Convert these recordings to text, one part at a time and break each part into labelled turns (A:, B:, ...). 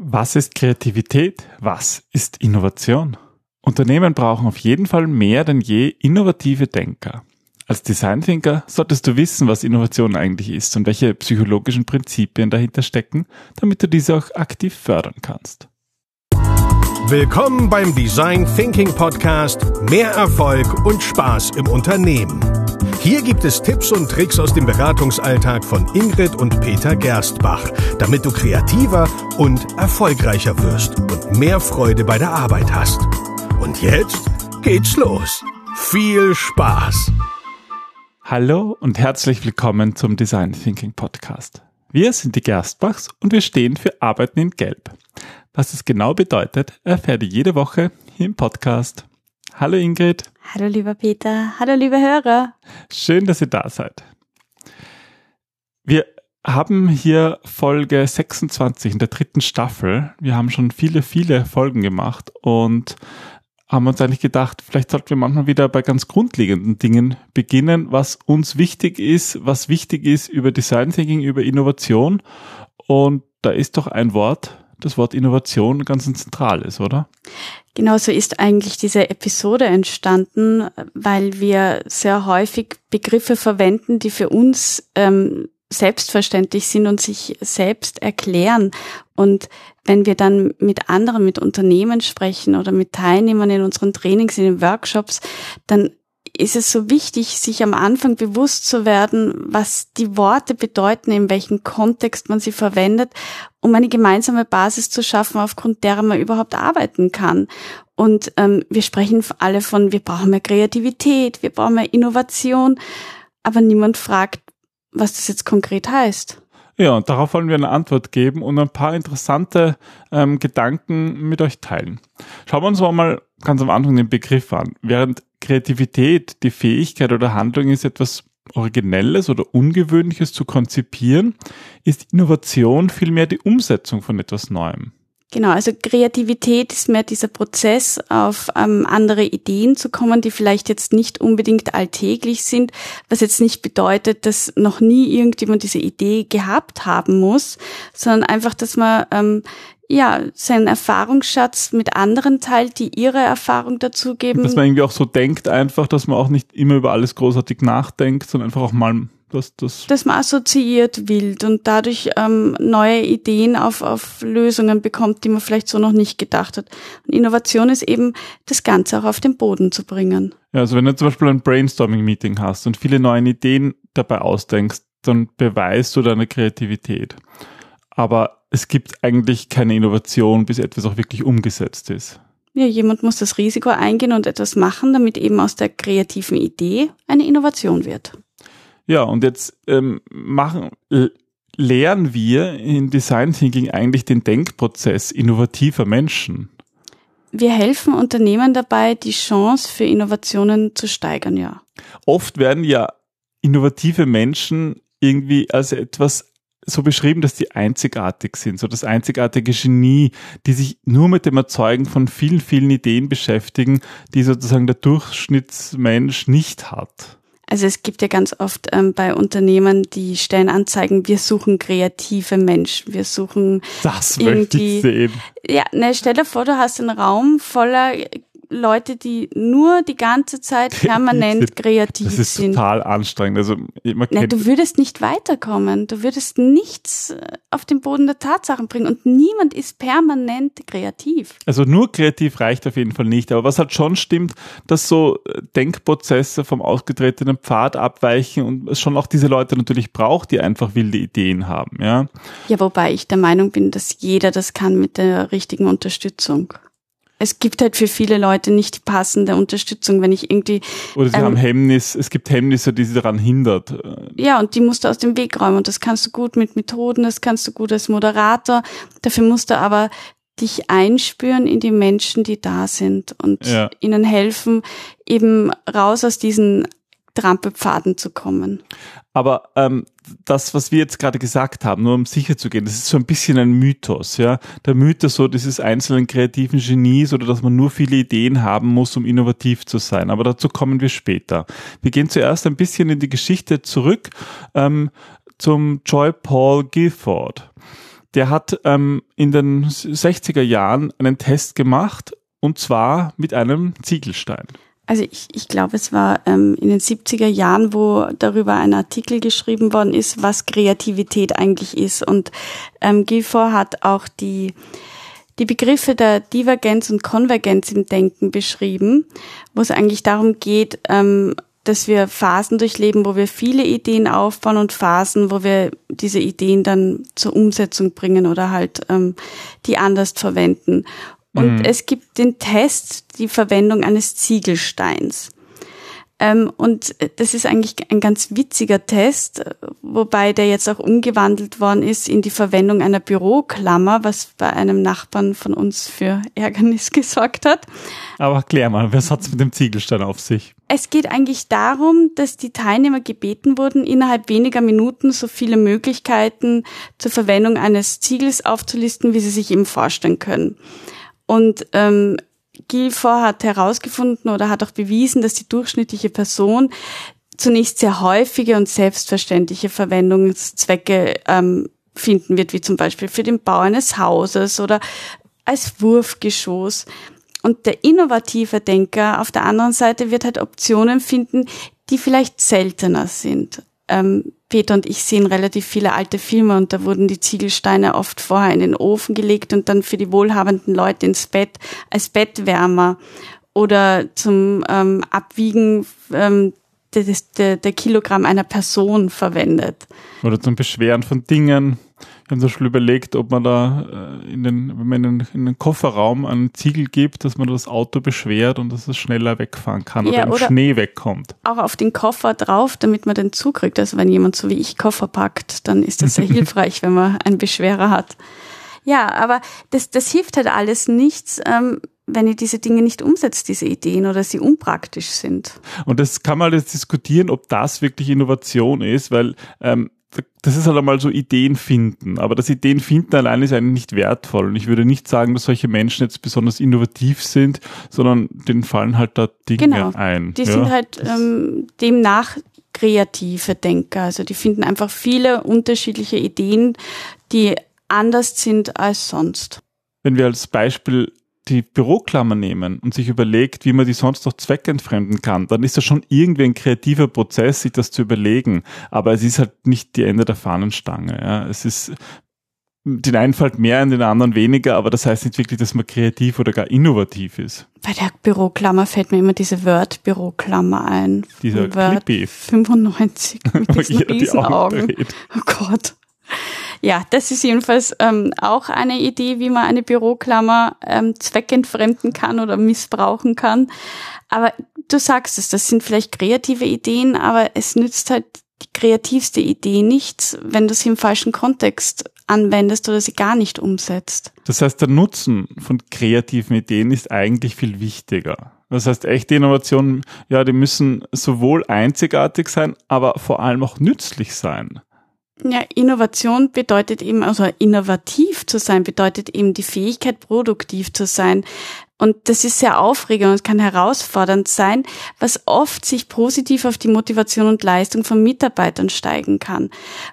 A: Was ist Kreativität? Was ist Innovation? Unternehmen brauchen auf jeden Fall mehr denn je innovative Denker. Als Design Thinker solltest du wissen, was Innovation eigentlich ist und welche psychologischen Prinzipien dahinter stecken, damit du diese auch aktiv fördern kannst.
B: Willkommen beim Design Thinking Podcast Mehr Erfolg und Spaß im Unternehmen. Hier gibt es Tipps und Tricks aus dem Beratungsalltag von Ingrid und Peter Gerstbach, damit du kreativer und erfolgreicher wirst und mehr Freude bei der Arbeit hast. Und jetzt geht's los. Viel Spaß!
A: Hallo und herzlich willkommen zum Design Thinking Podcast. Wir sind die Gerstbachs und wir stehen für Arbeiten in Gelb. Was es genau bedeutet, erfährt ihr jede Woche hier im Podcast. Hallo Ingrid.
C: Hallo lieber Peter. Hallo liebe Hörer.
A: Schön, dass ihr da seid. Wir haben hier Folge 26 in der dritten Staffel. Wir haben schon viele, viele Folgen gemacht und haben uns eigentlich gedacht, vielleicht sollten wir manchmal wieder bei ganz grundlegenden Dingen beginnen, was uns wichtig ist, was wichtig ist über Design Thinking, über Innovation. Und da ist doch ein Wort, das Wort Innovation ganz zentral ist, oder?
C: Genau so ist eigentlich diese Episode entstanden, weil wir sehr häufig Begriffe verwenden, die für uns ähm, selbstverständlich sind und sich selbst erklären. Und wenn wir dann mit anderen, mit Unternehmen sprechen oder mit Teilnehmern in unseren Trainings, in den Workshops, dann ist es so wichtig, sich am Anfang bewusst zu werden, was die Worte bedeuten, in welchem Kontext man sie verwendet, um eine gemeinsame Basis zu schaffen, aufgrund derer man überhaupt arbeiten kann. Und ähm, wir sprechen alle von, wir brauchen mehr Kreativität, wir brauchen mehr Innovation, aber niemand fragt, was das jetzt konkret heißt.
A: Ja, und darauf wollen wir eine Antwort geben und ein paar interessante ähm, Gedanken mit euch teilen. Schauen wir uns mal ganz am Anfang den Begriff an. Während Kreativität die Fähigkeit oder Handlung ist, etwas Originelles oder Ungewöhnliches zu konzipieren, ist Innovation vielmehr die Umsetzung von etwas Neuem.
C: Genau, also Kreativität ist mehr dieser Prozess, auf ähm, andere Ideen zu kommen, die vielleicht jetzt nicht unbedingt alltäglich sind, was jetzt nicht bedeutet, dass noch nie irgendjemand diese Idee gehabt haben muss, sondern einfach, dass man ähm, ja, seinen Erfahrungsschatz mit anderen teilt, die ihre Erfahrung dazugeben.
A: Dass man irgendwie auch so denkt einfach, dass man auch nicht immer über alles großartig nachdenkt, sondern einfach auch mal
C: das, das dass man assoziiert wild und dadurch ähm, neue Ideen auf, auf Lösungen bekommt, die man vielleicht so noch nicht gedacht hat. Und Innovation ist eben, das Ganze auch auf den Boden zu bringen.
A: Ja, also wenn du zum Beispiel ein Brainstorming-Meeting hast und viele neue Ideen dabei ausdenkst, dann beweist du deine Kreativität. Aber es gibt eigentlich keine Innovation, bis etwas auch wirklich umgesetzt ist.
C: Ja, jemand muss das Risiko eingehen und etwas machen, damit eben aus der kreativen Idee eine Innovation wird.
A: Ja, und jetzt ähm, machen, lehren wir in Design Thinking eigentlich den Denkprozess innovativer Menschen.
C: Wir helfen Unternehmen dabei, die Chance für Innovationen zu steigern, ja.
A: Oft werden ja innovative Menschen irgendwie als etwas so beschrieben, dass die einzigartig sind, so das einzigartige Genie, die sich nur mit dem Erzeugen von vielen, vielen Ideen beschäftigen, die sozusagen der Durchschnittsmensch nicht hat.
C: Also es gibt ja ganz oft ähm, bei Unternehmen die Stellenanzeigen, wir suchen kreative Menschen, wir suchen
A: das sehen.
C: Ja, ne, stell dir vor, du hast einen Raum voller Leute, die nur die ganze Zeit permanent kreativ sind.
A: Das ist
C: sind.
A: total anstrengend. Also
C: man Nein, du würdest nicht weiterkommen. Du würdest nichts äh, auf den Boden der Tatsachen bringen und niemand ist permanent kreativ.
A: Also nur kreativ reicht auf jeden Fall nicht. Aber was halt schon stimmt, dass so äh, Denkprozesse vom ausgetretenen Pfad abweichen und es schon auch diese Leute natürlich braucht, die einfach wilde Ideen haben. Ja.
C: Ja, wobei ich der Meinung bin, dass jeder das kann mit der richtigen Unterstützung es gibt halt für viele Leute nicht die passende Unterstützung, wenn ich irgendwie.
A: Oder sie ähm, haben Hemmnis, es gibt Hemmnisse, die sie daran hindert.
C: Ja, und die musst du aus dem Weg räumen. Und das kannst du gut mit Methoden, das kannst du gut als Moderator. Dafür musst du aber dich einspüren in die Menschen, die da sind und ja. ihnen helfen, eben raus aus diesen Trampelpfaden zu kommen.
A: Aber ähm, das, was wir jetzt gerade gesagt haben, nur um sicher zu gehen, das ist so ein bisschen ein Mythos, ja. Der Mythos so dieses einzelnen kreativen Genies oder dass man nur viele Ideen haben muss, um innovativ zu sein. Aber dazu kommen wir später. Wir gehen zuerst ein bisschen in die Geschichte zurück ähm, zum Joy Paul Gifford. der hat ähm, in den 60er Jahren einen Test gemacht und zwar mit einem Ziegelstein.
C: Also ich, ich glaube, es war ähm, in den 70er Jahren, wo darüber ein Artikel geschrieben worden ist, was Kreativität eigentlich ist. Und ähm, Gilfor hat auch die, die Begriffe der Divergenz und Konvergenz im Denken beschrieben, wo es eigentlich darum geht, ähm, dass wir Phasen durchleben, wo wir viele Ideen aufbauen und Phasen, wo wir diese Ideen dann zur Umsetzung bringen oder halt ähm, die anders verwenden. Und mhm. es gibt den Test, die Verwendung eines Ziegelsteins. Ähm, und das ist eigentlich ein ganz witziger Test, wobei der jetzt auch umgewandelt worden ist in die Verwendung einer Büroklammer, was bei einem Nachbarn von uns für Ärgernis gesorgt hat.
A: Aber klär mal, was hat's mit dem Ziegelstein auf sich?
C: Es geht eigentlich darum, dass die Teilnehmer gebeten wurden, innerhalb weniger Minuten so viele Möglichkeiten zur Verwendung eines Ziegels aufzulisten, wie sie sich eben vorstellen können. Und ähm, Gilfor hat herausgefunden oder hat auch bewiesen, dass die durchschnittliche Person zunächst sehr häufige und selbstverständliche Verwendungszwecke ähm, finden wird, wie zum Beispiel für den Bau eines Hauses oder als Wurfgeschoss. Und der innovative Denker auf der anderen Seite wird halt Optionen finden, die vielleicht seltener sind. Ähm, Peter und ich sehen relativ viele alte Filme und da wurden die Ziegelsteine oft vorher in den Ofen gelegt und dann für die wohlhabenden Leute ins Bett als Bettwärmer oder zum ähm, Abwiegen ähm, der, der, der Kilogramm einer Person verwendet.
A: Oder zum Beschweren von Dingen. Wir haben zum überlegt, ob man da äh, in den, wenn man in den, in den Kofferraum einen Ziegel gibt, dass man das Auto beschwert und dass es schneller wegfahren kann ja, oder im oder Schnee wegkommt.
C: Auch auf den Koffer drauf, damit man den zukriegt. Also wenn jemand so wie ich Koffer packt, dann ist das sehr hilfreich, wenn man einen Beschwerer hat. Ja, aber das, das hilft halt alles nichts, ähm, wenn ihr diese Dinge nicht umsetzt, diese Ideen oder sie unpraktisch sind.
A: Und das kann man jetzt diskutieren, ob das wirklich Innovation ist, weil ähm, das ist halt einmal so Ideen finden. Aber das Ideen finden allein ist eigentlich nicht wertvoll. Und ich würde nicht sagen, dass solche Menschen jetzt besonders innovativ sind, sondern denen fallen halt da Dinge genau. ein.
C: Die ja? sind halt ähm, demnach kreative Denker. Also die finden einfach viele unterschiedliche Ideen, die anders sind als sonst.
A: Wenn wir als Beispiel die Büroklammer nehmen und sich überlegt, wie man die sonst noch zweckentfremden kann, dann ist das schon irgendwie ein kreativer Prozess, sich das zu überlegen. Aber es ist halt nicht die Ende der Fahnenstange. Ja. Es ist den einen fällt mehr, in den anderen weniger, aber das heißt nicht wirklich, dass man kreativ oder gar innovativ ist.
C: Bei der Büroklammer fällt mir immer diese Word-Büroklammer ein.
A: Dieser Word Clippy.
C: 95 mit diesen Riesenaugen. Oh Gott. Ja, das ist jedenfalls ähm, auch eine Idee, wie man eine Büroklammer ähm, zweckentfremden kann oder missbrauchen kann. Aber du sagst es, das sind vielleicht kreative Ideen, aber es nützt halt die kreativste Idee nichts, wenn du sie im falschen Kontext anwendest oder sie gar nicht umsetzt.
A: Das heißt, der Nutzen von kreativen Ideen ist eigentlich viel wichtiger. Das heißt, echte Innovationen, ja, die müssen sowohl einzigartig sein, aber vor allem auch nützlich sein.
C: Ja, Innovation bedeutet eben, also innovativ zu sein, bedeutet eben die Fähigkeit, produktiv zu sein. Und das ist sehr aufregend und kann herausfordernd sein, was oft sich positiv auf die Motivation und Leistung von Mitarbeitern steigen kann.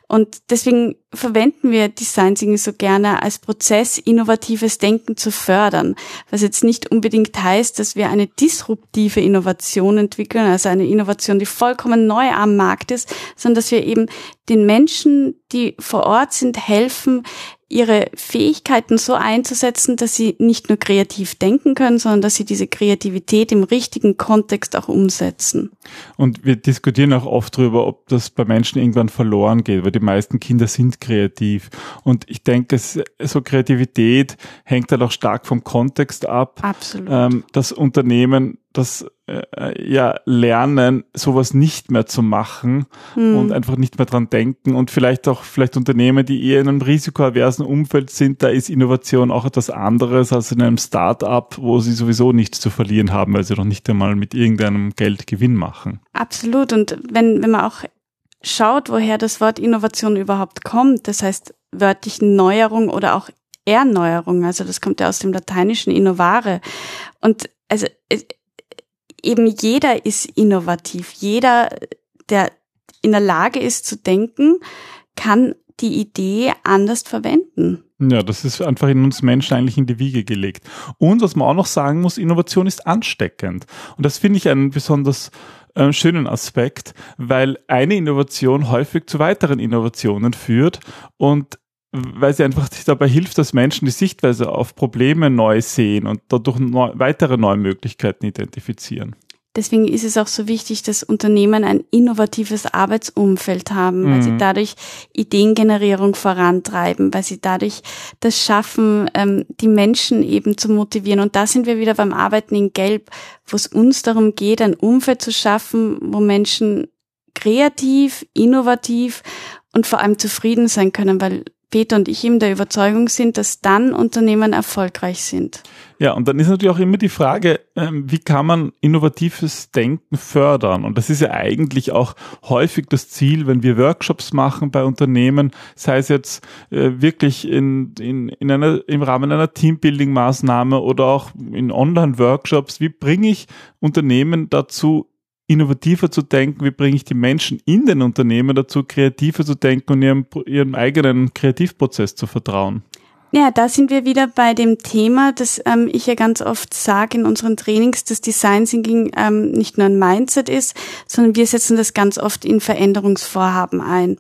C: Und deswegen verwenden wir Design Thinking so gerne als Prozess, innovatives Denken zu fördern. Was jetzt nicht unbedingt heißt, dass wir eine disruptive Innovation entwickeln, also eine Innovation, die vollkommen neu am Markt ist, sondern dass wir eben den Menschen, die vor Ort sind, helfen, ihre Fähigkeiten so einzusetzen, dass sie nicht nur kreativ denken können, sondern dass sie diese Kreativität im richtigen Kontext auch umsetzen.
A: Und wir diskutieren auch oft darüber, ob das bei Menschen irgendwann verloren geht, weil die meisten Kinder sind kreativ. Und ich denke, so Kreativität hängt halt auch stark vom Kontext ab.
C: Absolut.
A: Ähm, das Unternehmen das äh, ja lernen, sowas nicht mehr zu machen mhm. und einfach nicht mehr dran denken und vielleicht auch vielleicht Unternehmen, die eher in einem risikoaversen Umfeld sind, da ist Innovation auch etwas anderes als in einem Start-up, wo sie sowieso nichts zu verlieren haben, weil sie doch nicht einmal mit irgendeinem Geld Gewinn machen.
C: Absolut und wenn wenn man auch schaut, woher das Wort Innovation überhaupt kommt, das heißt wörtlich Neuerung oder auch Erneuerung, also das kommt ja aus dem lateinischen innovare und also eben jeder ist innovativ. Jeder, der in der Lage ist zu denken, kann die Idee anders verwenden.
A: Ja, das ist einfach in uns Menschen eigentlich in die Wiege gelegt. Und was man auch noch sagen muss, Innovation ist ansteckend. Und das finde ich einen besonders äh, schönen Aspekt, weil eine Innovation häufig zu weiteren Innovationen führt und weil sie einfach dabei hilft, dass Menschen die Sichtweise auf Probleme neu sehen und dadurch neu, weitere neue Möglichkeiten identifizieren.
C: Deswegen ist es auch so wichtig, dass Unternehmen ein innovatives Arbeitsumfeld haben, weil mhm. sie dadurch Ideengenerierung vorantreiben, weil sie dadurch das schaffen, ähm, die Menschen eben zu motivieren. Und da sind wir wieder beim Arbeiten in Gelb, wo es uns darum geht, ein Umfeld zu schaffen, wo Menschen kreativ, innovativ und vor allem zufrieden sein können, weil Peter und ich eben der Überzeugung sind, dass dann Unternehmen erfolgreich sind.
A: Ja, und dann ist natürlich auch immer die Frage, ähm, wie kann man innovatives Denken fördern? Und das ist ja eigentlich auch häufig das Ziel, wenn wir Workshops machen bei Unternehmen, sei es jetzt äh, wirklich in, in, in einer, im Rahmen einer Teambuilding-Maßnahme oder auch in Online-Workshops. Wie bringe ich Unternehmen dazu, innovativer zu denken, wie bringe ich die Menschen in den Unternehmen dazu, kreativer zu denken und ihrem, ihrem eigenen Kreativprozess zu vertrauen.
C: Ja, da sind wir wieder bei dem Thema, das ähm, ich ja ganz oft sage in unseren Trainings, dass Design Thinking ähm, nicht nur ein Mindset ist, sondern wir setzen das ganz oft in Veränderungsvorhaben ein,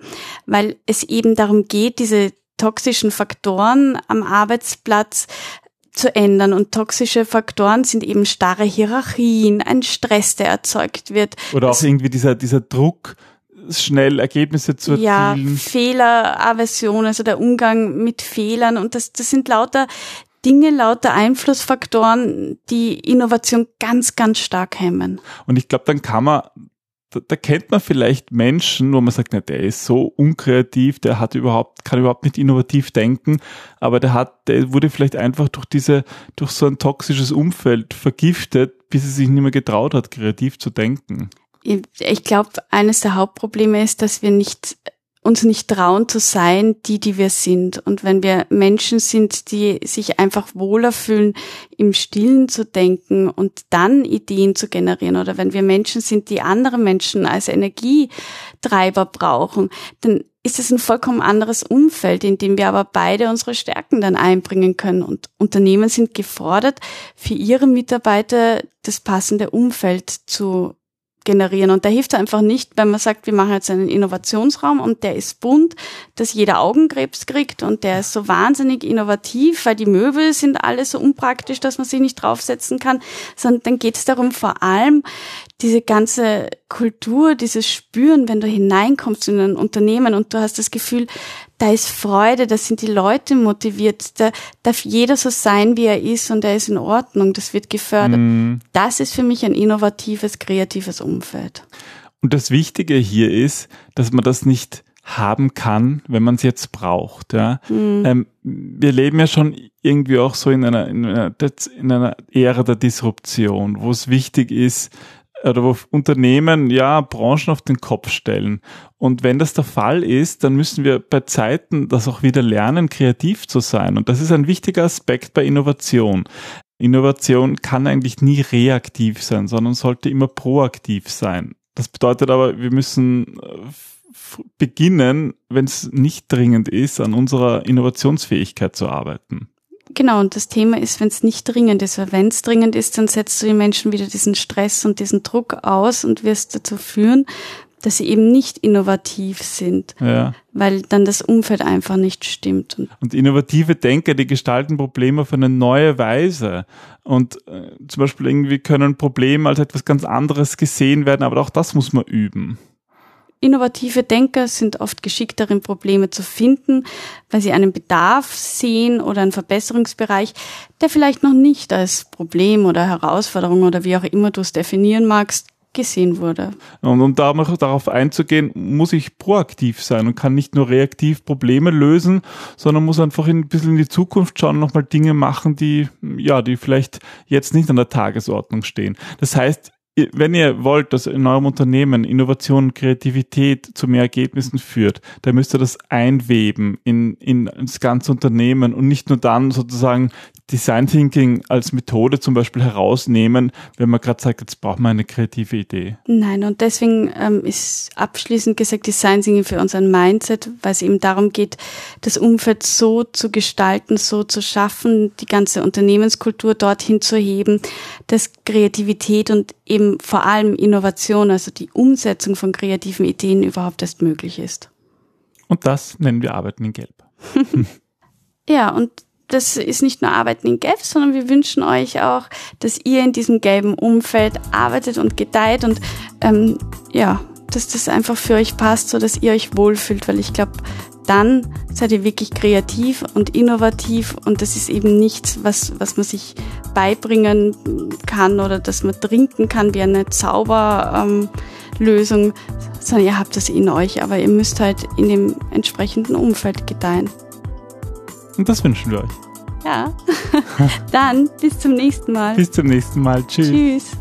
C: weil es eben darum geht, diese toxischen Faktoren am Arbeitsplatz zu ändern. Und toxische Faktoren sind eben starre Hierarchien, ein Stress, der erzeugt wird.
A: Oder auch irgendwie dieser, dieser Druck, schnell Ergebnisse zu
C: erzielen. Ja, Fehleraversion, also der Umgang mit Fehlern. Und das, das sind lauter Dinge, lauter Einflussfaktoren, die Innovation ganz, ganz stark hemmen.
A: Und ich glaube, dann kann man da, da kennt man vielleicht Menschen, wo man sagt, na, der ist so unkreativ, der hat überhaupt, kann überhaupt nicht innovativ denken, aber der hat, der wurde vielleicht einfach durch diese, durch so ein toxisches Umfeld vergiftet, bis er sich nicht mehr getraut hat, kreativ zu denken.
C: Ich glaube, eines der Hauptprobleme ist, dass wir nicht uns nicht trauen zu sein, die, die wir sind. Und wenn wir Menschen sind, die sich einfach wohler fühlen, im Stillen zu denken und dann Ideen zu generieren, oder wenn wir Menschen sind, die andere Menschen als Energietreiber brauchen, dann ist es ein vollkommen anderes Umfeld, in dem wir aber beide unsere Stärken dann einbringen können. Und Unternehmen sind gefordert, für ihre Mitarbeiter das passende Umfeld zu generieren. Und da hilft einfach nicht, wenn man sagt, wir machen jetzt einen Innovationsraum und der ist bunt, dass jeder Augenkrebs kriegt und der ist so wahnsinnig innovativ, weil die Möbel sind alle so unpraktisch, dass man sie nicht draufsetzen kann, sondern dann geht es darum, vor allem diese ganze Kultur, dieses Spüren, wenn du hineinkommst in ein Unternehmen und du hast das Gefühl, da ist Freude, da sind die Leute motiviert, da darf jeder so sein, wie er ist und er ist in Ordnung, das wird gefördert. Mm. Das ist für mich ein innovatives, kreatives Umfeld.
A: Und das Wichtige hier ist, dass man das nicht haben kann, wenn man es jetzt braucht. Ja. Mm. Ähm, wir leben ja schon irgendwie auch so in einer, in einer, in einer Ära der Disruption, wo es wichtig ist, oder wo Unternehmen ja Branchen auf den Kopf stellen. Und wenn das der Fall ist, dann müssen wir bei Zeiten das auch wieder lernen, kreativ zu sein. Und das ist ein wichtiger Aspekt bei Innovation. Innovation kann eigentlich nie reaktiv sein, sondern sollte immer proaktiv sein. Das bedeutet aber, wir müssen äh, beginnen, wenn es nicht dringend ist, an unserer Innovationsfähigkeit zu arbeiten.
C: Genau, und das Thema ist, wenn es nicht dringend ist, weil wenn es dringend ist, dann setzt du den Menschen wieder diesen Stress und diesen Druck aus und wirst dazu führen, dass sie eben nicht innovativ sind, ja. weil dann das Umfeld einfach nicht stimmt.
A: Und innovative Denker, die gestalten Probleme auf eine neue Weise. Und äh, zum Beispiel irgendwie können Probleme als etwas ganz anderes gesehen werden, aber auch das muss man üben.
C: Innovative Denker sind oft geschickt darin, Probleme zu finden, weil sie einen Bedarf sehen oder einen Verbesserungsbereich, der vielleicht noch nicht als Problem oder Herausforderung oder wie auch immer du es definieren magst, gesehen wurde.
A: Und um darauf einzugehen, muss ich proaktiv sein und kann nicht nur reaktiv Probleme lösen, sondern muss einfach ein bisschen in die Zukunft schauen und nochmal Dinge machen, die, ja, die vielleicht jetzt nicht an der Tagesordnung stehen. Das heißt, wenn ihr wollt, dass in eurem Unternehmen Innovation und Kreativität zu mehr Ergebnissen führt, dann müsst ihr das einweben in, in das ganze Unternehmen und nicht nur dann sozusagen Design Thinking als Methode zum Beispiel herausnehmen, wenn man gerade sagt, jetzt braucht man eine kreative Idee.
C: Nein, und deswegen ähm, ist abschließend gesagt Design Thinking für uns ein Mindset, weil es eben darum geht, das Umfeld so zu gestalten, so zu schaffen, die ganze Unternehmenskultur dorthin zu heben, dass Kreativität und eben vor allem Innovation, also die Umsetzung von kreativen Ideen überhaupt erst möglich ist.
A: Und das nennen wir Arbeiten in Gelb.
C: ja, und das ist nicht nur Arbeiten in Gelb, sondern wir wünschen euch auch, dass ihr in diesem gelben Umfeld arbeitet und gedeiht und ähm, ja, dass das einfach für euch passt, so dass ihr euch wohlfühlt, weil ich glaube, dann seid ihr wirklich kreativ und innovativ und das ist eben nichts, was, was man sich beibringen kann oder dass man trinken kann wie eine Zauberlösung, ähm, sondern ihr habt das in euch, aber ihr müsst halt in dem entsprechenden Umfeld gedeihen.
A: Und das wünschen wir euch.
C: Ja. Dann bis zum nächsten Mal.
A: Bis zum nächsten Mal. Tschüss. Tschüss.